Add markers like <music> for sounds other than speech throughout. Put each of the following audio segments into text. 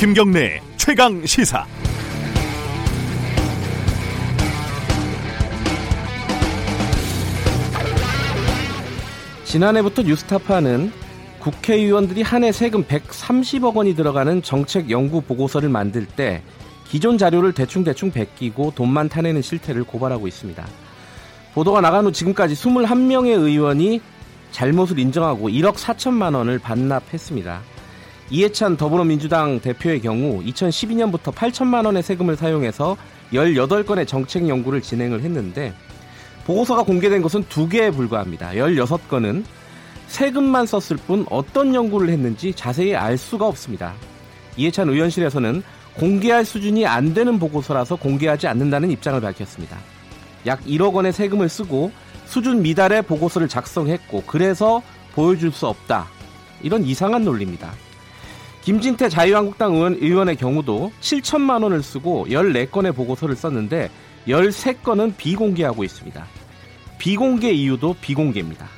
김경래 최강 시사. 지난해부터 뉴스타파는 국회의원들이 한 해 세금 130억 원이 들어가는 정책 연구 보고서를 만들 때 기존 자료를 대충대충 베끼고 돈만 타내는 실태를 고발하고 있습니다. 보도가 나간 후 지금까지 21명의 의원이 잘못을 인정하고 1억 4천만 원을 반납했습니다. 이해찬 더불어민주당 대표의 경우 2012년부터 8천만 원의 세금을 사용해서 18건의 정책 연구를 진행을 했는데 보고서가 공개된 것은 두 개에 불과합니다. 16건은 세금만 썼을 뿐 어떤 연구를 했는지 자세히 알 수가 없습니다. 이해찬 의원실에서는 공개할 수준이 안 되는 보고서라서 공개하지 않는다는 입장을 밝혔습니다. 약 1억 원의 세금을 쓰고 수준 미달의 보고서를 작성했고 그래서 보여줄 수 없다. 이런 이상한 논리입니다. 김진태 자유한국당 의원, 의원의 경우도 7천만 원을 쓰고 14건의 보고서를 썼는데 13건은 비공개하고 있습니다. 비공개 이유도 비공개입니다.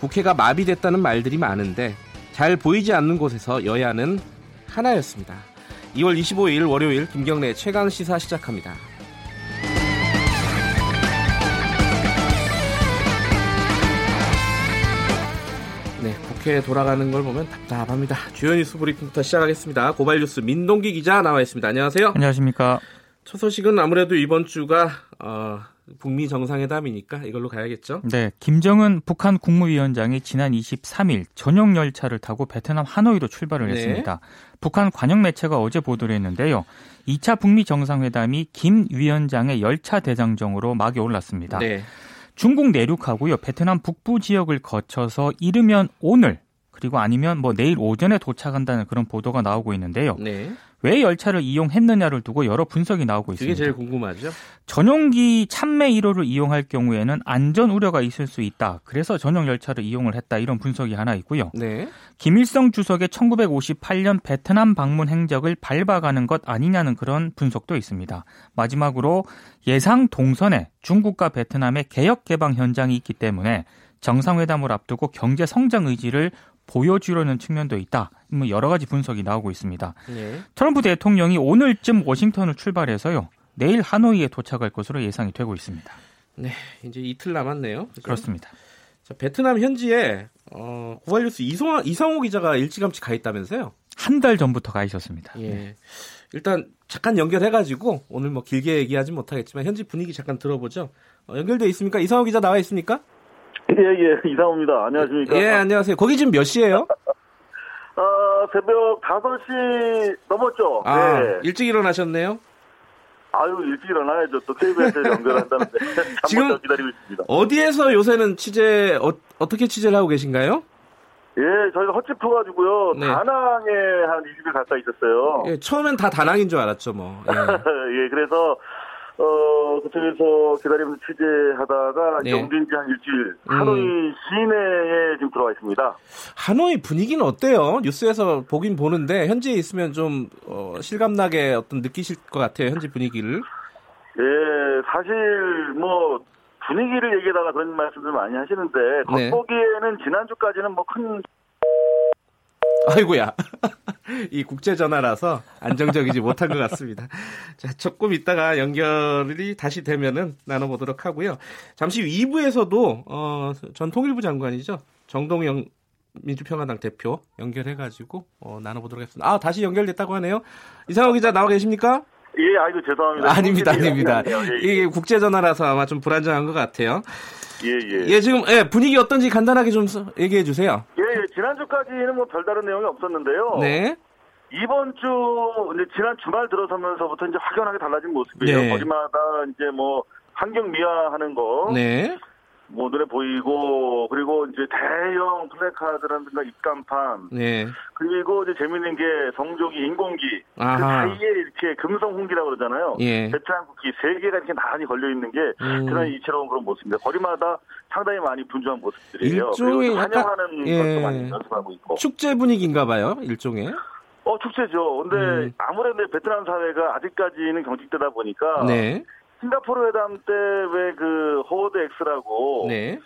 국회가 마비됐다는 말들이 많은데 잘 보이지 않는 곳에서 여야는 하나였습니다. 2월 25일 월요일 김경래 최강 시사 시작합니다. 네, 국회 돌아가는 걸 보면 답답합니다. 주요 뉴스 브리핑부터 시작하겠습니다. 고발 뉴스 민동기 기자 나와 있습니다. 안녕하세요. 안녕하십니까. 첫 소식은 아무래도 이번 주가 어, 북미 정상회담이니까 이걸로 가야겠죠. 네, 김정은 북한 국무위원장이 지난 23일 전용 열차를 타고 베트남 하노이로 출발을 네. 했습니다. 북한 관영 매체가 어제 보도를 했는데요. 2차 북미 정상회담이 김 위원장의 열차 대장정으로 막이 올랐습니다. 네. 중국 내륙하고요. 베트남 북부 지역을 거쳐서 이르면 오늘 그리고 아니면 뭐 내일 오전에 도착한다는 그런 보도가 나오고 있는데요. 네. 왜 열차를 이용했느냐를 두고 여러 분석이 나오고 있습니다. 제일 궁금하죠. 전용기 참매 1호를 이용할 경우에는 안전 우려가 있을 수 있다. 그래서 전용 열차를 이용을 했다. 이런 분석이 하나 있고요. 네. 김일성 주석의 1958년 베트남 방문 행적을 밟아가는 것 아니냐는 그런 분석도 있습니다. 마지막으로 예상 동선에 중국과 베트남의 개혁 개방 현장이 있기 때문에 정상회담을 앞두고 경제 성장 의지를 보여주려는 측면도 있다. 뭐 여러 가지 분석이 나오고 있습니다. 네. 트럼프 대통령이 오늘쯤 워싱턴을 출발해서요. 내일 하노이에 도착할 것으로 예상이 되고 있습니다. 네. 이제 이틀 남았네요. 그죠? 그렇습니다. 자, 베트남 현지에 어, 고발뉴스 이성화, 이상호 기자가 일찌감치 가 있다면서요? 한 달 전부터 가 있었습니다. 예. 일단 잠깐 연결해가지고 오늘 뭐 길게 얘기하지 못하겠지만 현지 분위기 잠깐 들어보죠. 어, 연결돼 있습니까? 이상호 기자 나와 있습니까? 예, 예, 이상호입니다. 안녕하십니까. 예, 안녕하세요. 거기 지금 몇 시예요? 어, 새벽 5시 넘었죠? 아, 네. 일찍 일어나셨네요. 아유, 일찍 일어나야죠. 또 KBS에 <laughs> 연결한다는데. <laughs> 지금- 기다리고 있습니다. 어디에서 요새는 취재 어, 어떻게 취재를 하고 계신가요? 예, 저희가 헛짚어가지고요. 네. 다낭에 한 20일 가까이 있었어요. 예, 처음엔 다 다낭인 줄 알았죠, 뭐. 예. <laughs> 예, 그래서, 어, 그쪽에서 기다리면서 취재하다가 네. 이제 옮긴 지한 일주일, 음. 하노이 시내에 지금 들어와 있습니다. 하노이 분위기는 어때요? 뉴스에서 보긴 보는데 현지에 있으면 좀 어, 실감나게 어떤 느끼실 것 같아요, 현지 분위기를. 예, 사실 뭐 분위기를 얘기하다가 그런 말씀들 많이 하시는데 네. 겉보기에는 지난주까지는 뭐 큰 아이고야. <laughs> 이 국제 전화라서 안정적이지 못한 것 같습니다. 자, 조금 있다가 연결이 다시 되면은 나눠보도록 하고요. 잠시 후 2부에서도 어, 전 통일부 장관이죠. 정동영 민주평화당 대표 연결해가지고 어, 나눠보도록 하겠습니다. 아 다시 연결됐다고 하네요. 이상호 기자 나와 계십니까? 예, 아이고 죄송합니다. 아닙니다, 아닙니다. 예, 예, 이게 국제 전화라서 아마 좀 불안정한 것 같아요. 예, 예. 예, 지금 예, 분위기 어떤지 간단하게 좀 서- 얘기해 주세요. 예, 예, 지난주까지는 뭐 별다른 내용이 없었는데요. 네, 이번 주 이제 지난 주말 들어서면서부터 이제 확연하게 달라진 모습이에요. 네. 거리마다 이제 뭐 환경 미화하는 거, 네, 뭐 눈에 보이고 그리고 이제 대형 플래카드라든가 입간판, 네. 그리고 이제 재밌는 게 성조기 인공기 그 아하. 사이에 이렇게 금성 홍기라고 그러잖아요. 예. 베트남 국기 세 개가 이렇게 나란히 걸려 있는 게 음. 그런 이채로운 그런 모습입니다. 거리마다 상당히 많이 분주한 모습들이에요. 일종의 환영하는 예. 것도 많이 연습하고 있고. 축제 분위기인가 봐요, 일종의. 어 축제죠. 근데 음. 아무래도 베트남 사회가 아직까지는 경직되다 보니까 네, 싱가포르 회담 때 왜 그 호워드 X라고 네.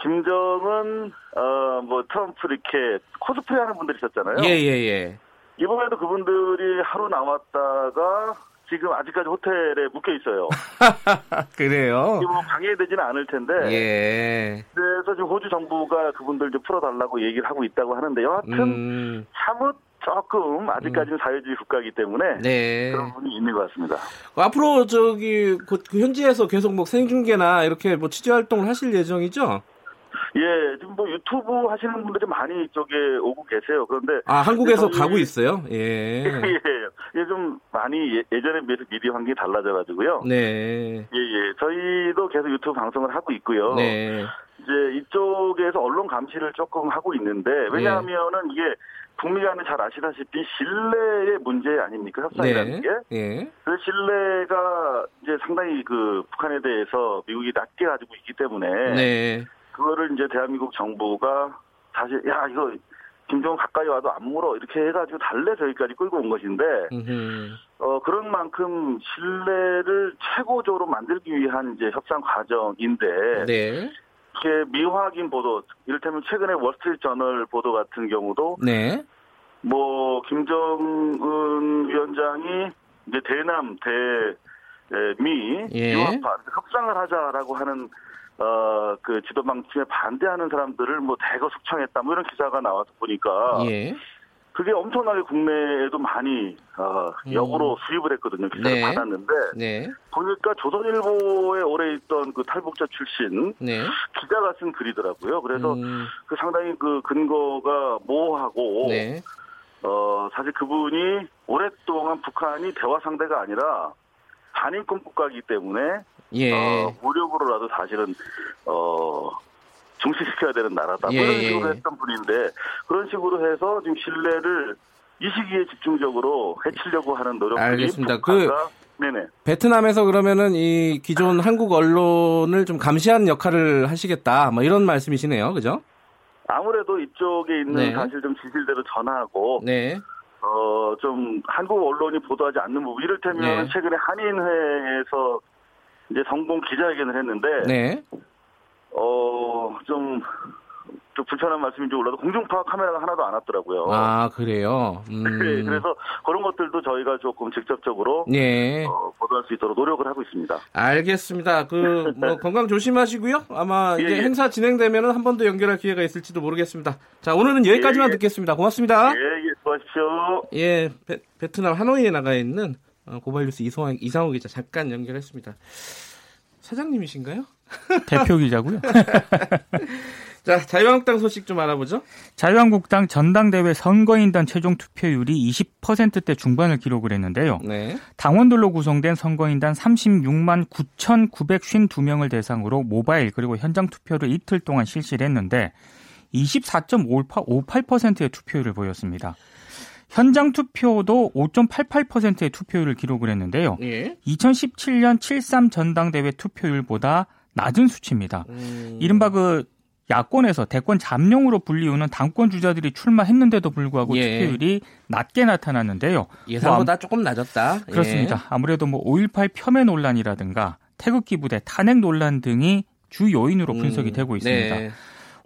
김정은 어뭐 트럼프 이렇게 코스프레 하는 분들 있었잖아요. 예, 예, 예. 이번에도 그분들이 하루 나왔다가 지금 아직까지 호텔에 묶여 있어요. <laughs> 그래요? 뭐 방해되지는 않을 텐데. 예. 그래서 지금 호주 정부가 그분들 좀 풀어달라고 얘기를 하고 있다고 하는데 여하튼 음, 사뭇 조금 아직까지는 사회주의 국가이기 때문에 네. 그런 부분이 있는 것 같습니다. 앞으로 저기 그, 그 현지에서 계속 뭐 생중계나 이렇게 뭐 취재 활동을 하실 예정이죠? 예, 지금 뭐 유튜브 하시는 분들이 많이 이쪽에 오고 계세요. 그런데 아, 한국에서 저희- 가고 있어요? <laughs> 예. 예, 예, 좀 많이 예, 예전에 비해서 미디어 환경이 달라져가지고요. 네. 예, 예, 저희도 계속 유튜브 방송을 하고 있고요. 네. 이제 언론 감시를 조금 하고 있는데 왜냐하면은 이게 국민간에 잘 아시다시피 신뢰의 문제 아닙니까 협상이라는 네. 게. 예. 그 신뢰가 이제 상당히 그 북한에 대해서 미국이 낮게 가지고 있기 때문에 네. 그거를 이제 대한민국 정부가 사실 야 이거 김정은 가까이 와도 안 물어 이렇게 해가지고 달래 저기까지 끌고 온 것인데 음흠. 어 그런 만큼 신뢰를 최고조로 만들기 위한 이제 협상 과정인데 네. 이렇게 미확인 보도 이를테면 최근에 월스트리트 저널 보도 같은 경우도 네. 뭐 김정은 위원장이 이제 대남 대미 예. 유학파 협상을 하자라고 하는 어 그 지도 방침에 반대하는 사람들을 뭐 대거 숙청했다 뭐 이런 기사가 나와서 보니까 예. 그게 엄청나게 국내에도 많이 어 역으로 수입을 했거든요 기사를 음. 네. 받았는데 네. 보니까 조선일보에 오래 있던 그 탈북자 출신 네. 기자가 쓴 글이더라고요. 그래서 음, 그 상당히 그 근거가 모호하고 네. 어 사실 그분이 오랫동안 북한이 대화 상대가 아니라 반인권 국가이기 때문에 예. 어, 무력으로라도 사실은 어 중시시켜야 되는 나라다. 뭐 예, 이런 예. 식으로 했던 분인데 그런 식으로 해서 지금 신뢰를 이 시기에 집중적으로 해치려고 하는 노력들이 알겠습니다. 북한과 네네. 베트남에서 그러면은 이 기존 한국 언론을 좀 감시하는 역할을 하시겠다. 뭐 이런 말씀이시네요. 그죠? 아무래도 이쪽에 있는 네. 사실 좀 진실대로 전하고 네. 어 좀 한국 언론이 보도하지 않는 부분 이를테면 네. 최근에 한인회에서 이제 성공 기자회견을 했는데 네. 어좀 좀 불편한 말씀인지 몰라도 공중파 카메라가 하나도 안 왔더라고요. 아, 그래요. 음. <laughs> 네, 그래서 그런 것들도 저희가 조금 직접적으로 네. 어, 보도할 수 있도록 노력을 하고 있습니다. 알겠습니다. 그, 뭐, <laughs> 건강 조심하시고요. 아마 예, 이제 예. 행사 진행되면 한 번 더 연결할 기회가 있을지도 모르겠습니다. 자, 오늘은 여기까지만 예, 예. 듣겠습니다. 고맙습니다. 예, 예, 수고하십시오. 예, 베, 베트남 하노이에 나가 있는 어, 고발뉴스 이상호 기자 잠깐 연결했습니다. 사장님이신가요? 대표 기자고요. <laughs> 자, 자유한국당 소식 좀 알아보죠. 자유한국당 전당대회 선거인단 최종 투표율이 20%대 중반을 기록을 했는데요. 네. 당원들로 구성된 선거인단 36만 9,952명을 대상으로 모바일 그리고 현장 투표를 이틀 동안 실시를 했는데 24.58%의 투표율을 보였습니다. 현장 투표도 5.88%의 투표율을 기록을 했는데요. 예. 2017년 7.3 전당대회 투표율보다 낮은 수치입니다. 음, 이른바 그 야권에서 대권 잠룡으로 불리우는 당권 주자들이 출마했는데도 불구하고 예. 투표율이 낮게 나타났는데요. 예상보다 조금 낮았다. 예. 그렇습니다. 아무래도 뭐 5.18 폄훼 논란이라든가 태극기 부대 탄핵 논란 등이 주 요인으로 분석이 음, 되고 있습니다. 네.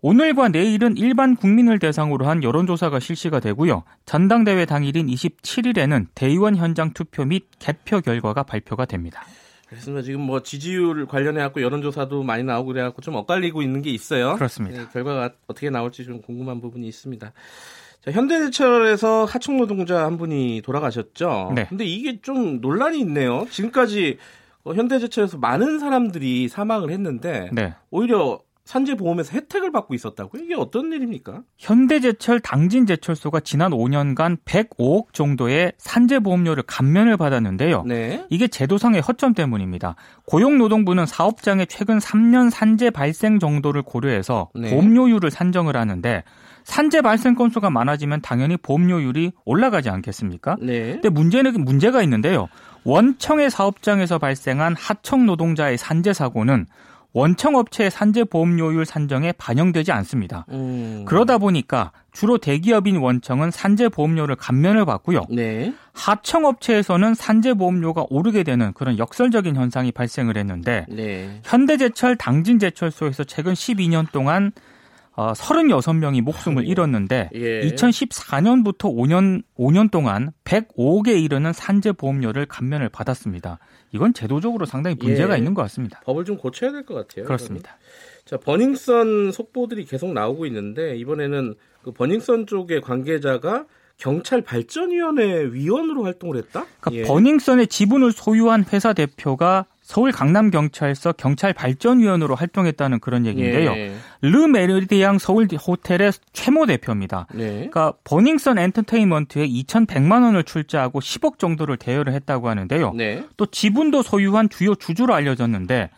오늘과 내일은 일반 국민을 대상으로 한 여론조사가 실시가 되고요. 전당대회 당일인 27일에는 대의원 현장 투표 및 개표 결과가 발표가 됩니다. 그렇습니다. 지금 뭐 지지율 관련해 갖고 여론조사도 많이 나오고 그래 갖고 좀 엇갈리고 있는 게 있어요. 그렇습니다. 네, 결과가 어떻게 나올지 좀 궁금한 부분이 있습니다. 자, 현대제철에서 하청 노동자 한 분이 돌아가셨죠. 네. 근데 이게 좀 논란이 있네요. 지금까지 어, 현대제철에서 많은 사람들이 사망을 했는데 네. 오히려 산재보험에서 혜택을 받고 있었다고요? 이게 어떤 일입니까? 현대제철 당진제철소가 지난 5년간 105억 정도의 산재보험료를 감면을 받았는데요. 네. 이게 제도상의 허점 때문입니다. 고용노동부는 사업장의 최근 3년 산재 발생 정도를 고려해서 네. 보험료율을 산정을 하는데 산재 발생 건수가 많아지면 당연히 보험료율이 올라가지 않겠습니까? 네. 근데 문제는 문제가 있는데요. 원청의 사업장에서 발생한 하청 노동자의 산재 사고는 원청 업체의 산재 보험료율 산정에 반영되지 않습니다. 음. 그러다 보니까 주로 대기업인 원청은 산재 보험료를 감면을 받고요. 네. 하청 업체에서는 산재 보험료가 오르게 되는 그런 역설적인 현상이 발생을 했는데 네. 현대제철 당진제철소에서 최근 12년 동안 어, 36명이 목숨을. 잃었는데 예. 2014년부터 5년 5년 동안 105개에 이르는 산재 보험료를 감면을 받았습니다. 이건 제도적으로 상당히 문제가 예. 있는 것 같습니다. 법을 좀 고쳐야 될 것 같아요. 그렇습니다. 자, 버닝썬 속보들이 계속 나오고 있는데 이번에는 그 버닝썬 쪽의 관계자가 경찰 발전위원회 위원으로 활동을 했다? 그러니까 예. 버닝썬의 지분을 소유한 회사 대표가 서울 강남 경찰서 경찰 발전위원으로 활동했다는 그런 얘기인데요. 예. 르 메르디앙 서울 호텔의 최모 대표입니다. 네. 그러니까 버닝썬 엔터테인먼트에 2,100만 원을 출자하고 10억 정도를 대여를 했다고 하는데요. 네. 또 지분도 소유한 주요 주주로 알려졌는데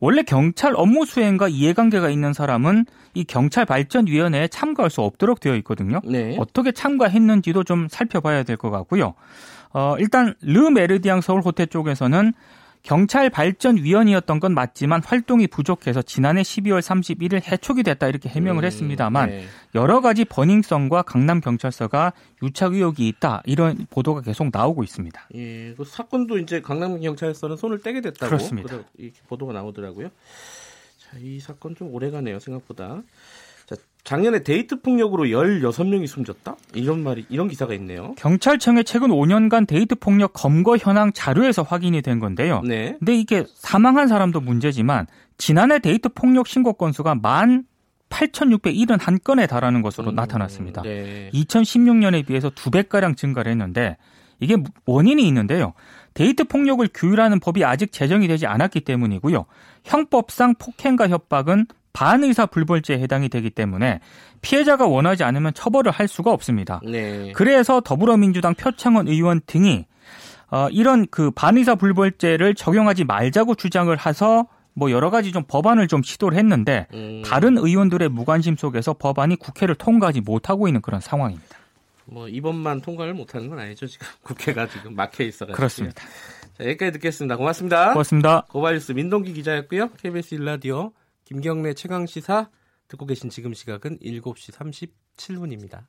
원래 경찰 업무 수행과 이해관계가 있는 사람은 이 경찰 발전 위원회에 참가할 수 없도록 되어 있거든요. 네. 어떻게 참가했는지도 좀 살펴봐야 될 것 같고요. 어, 일단 르 메르디앙 서울 호텔 쪽에서는 경찰 발전 위원이었던 건 맞지만 활동이 부족해서 지난해 12월 31일 해촉이 됐다 이렇게 해명을 음, 했습니다만 네. 여러 가지 버닝썬과 강남 경찰서가 유착 의혹이 있다 이런 보도가 계속 나오고 있습니다. 예, 그 사건도 이제 강남 경찰서는 손을 떼게 됐다고 그렇습니다. 보도가 나오더라고요. 자, 이 사건 좀 오래가네요, 생각보다. 자, 작년에 데이트 폭력으로 16명이 숨졌다? 이런 말이 이런 기사가 있네요. 경찰청의 최근 5년간 데이트 폭력 검거 현황 자료에서 확인이 된 건데요. 네. 근데 이게 사망한 사람도 문제지만 지난해 데이트 폭력 신고 건수가 18,671건에 달하는 것으로 음, 나타났습니다. 네. 2016년에 비해서 두 배가량 증가를 했는데 이게 원인이 있는데요. 데이트 폭력을 규율하는 법이 아직 제정이 되지 않았기 때문이고요. 형법상 폭행과 협박은 반의사 불벌죄에 해당이 되기 때문에 피해자가 원하지 않으면 처벌을 할 수가 없습니다. 네. 그래서 더불어민주당 표창원 의원 등이 어, 이런 그 반의사 불벌죄를 적용하지 말자고 주장을 해서 뭐 여러 가지 좀 법안을 좀 시도를 했는데 음, 다른 의원들의 무관심 속에서 법안이 국회를 통과하지 못하고 있는 그런 상황입니다. 뭐 이번만 통과를 못하는 건 아니죠, 지금 <laughs> 국회가 지금 막혀 있어가지고. 그렇습니다. 자, 여기까지 듣겠습니다. 고맙습니다. 고맙습니다. 고발뉴스 민동기 기자였고요. KBS 일라디오 김경래 최강 시사 듣고 계신 지금 시각은 7시 37분입니다.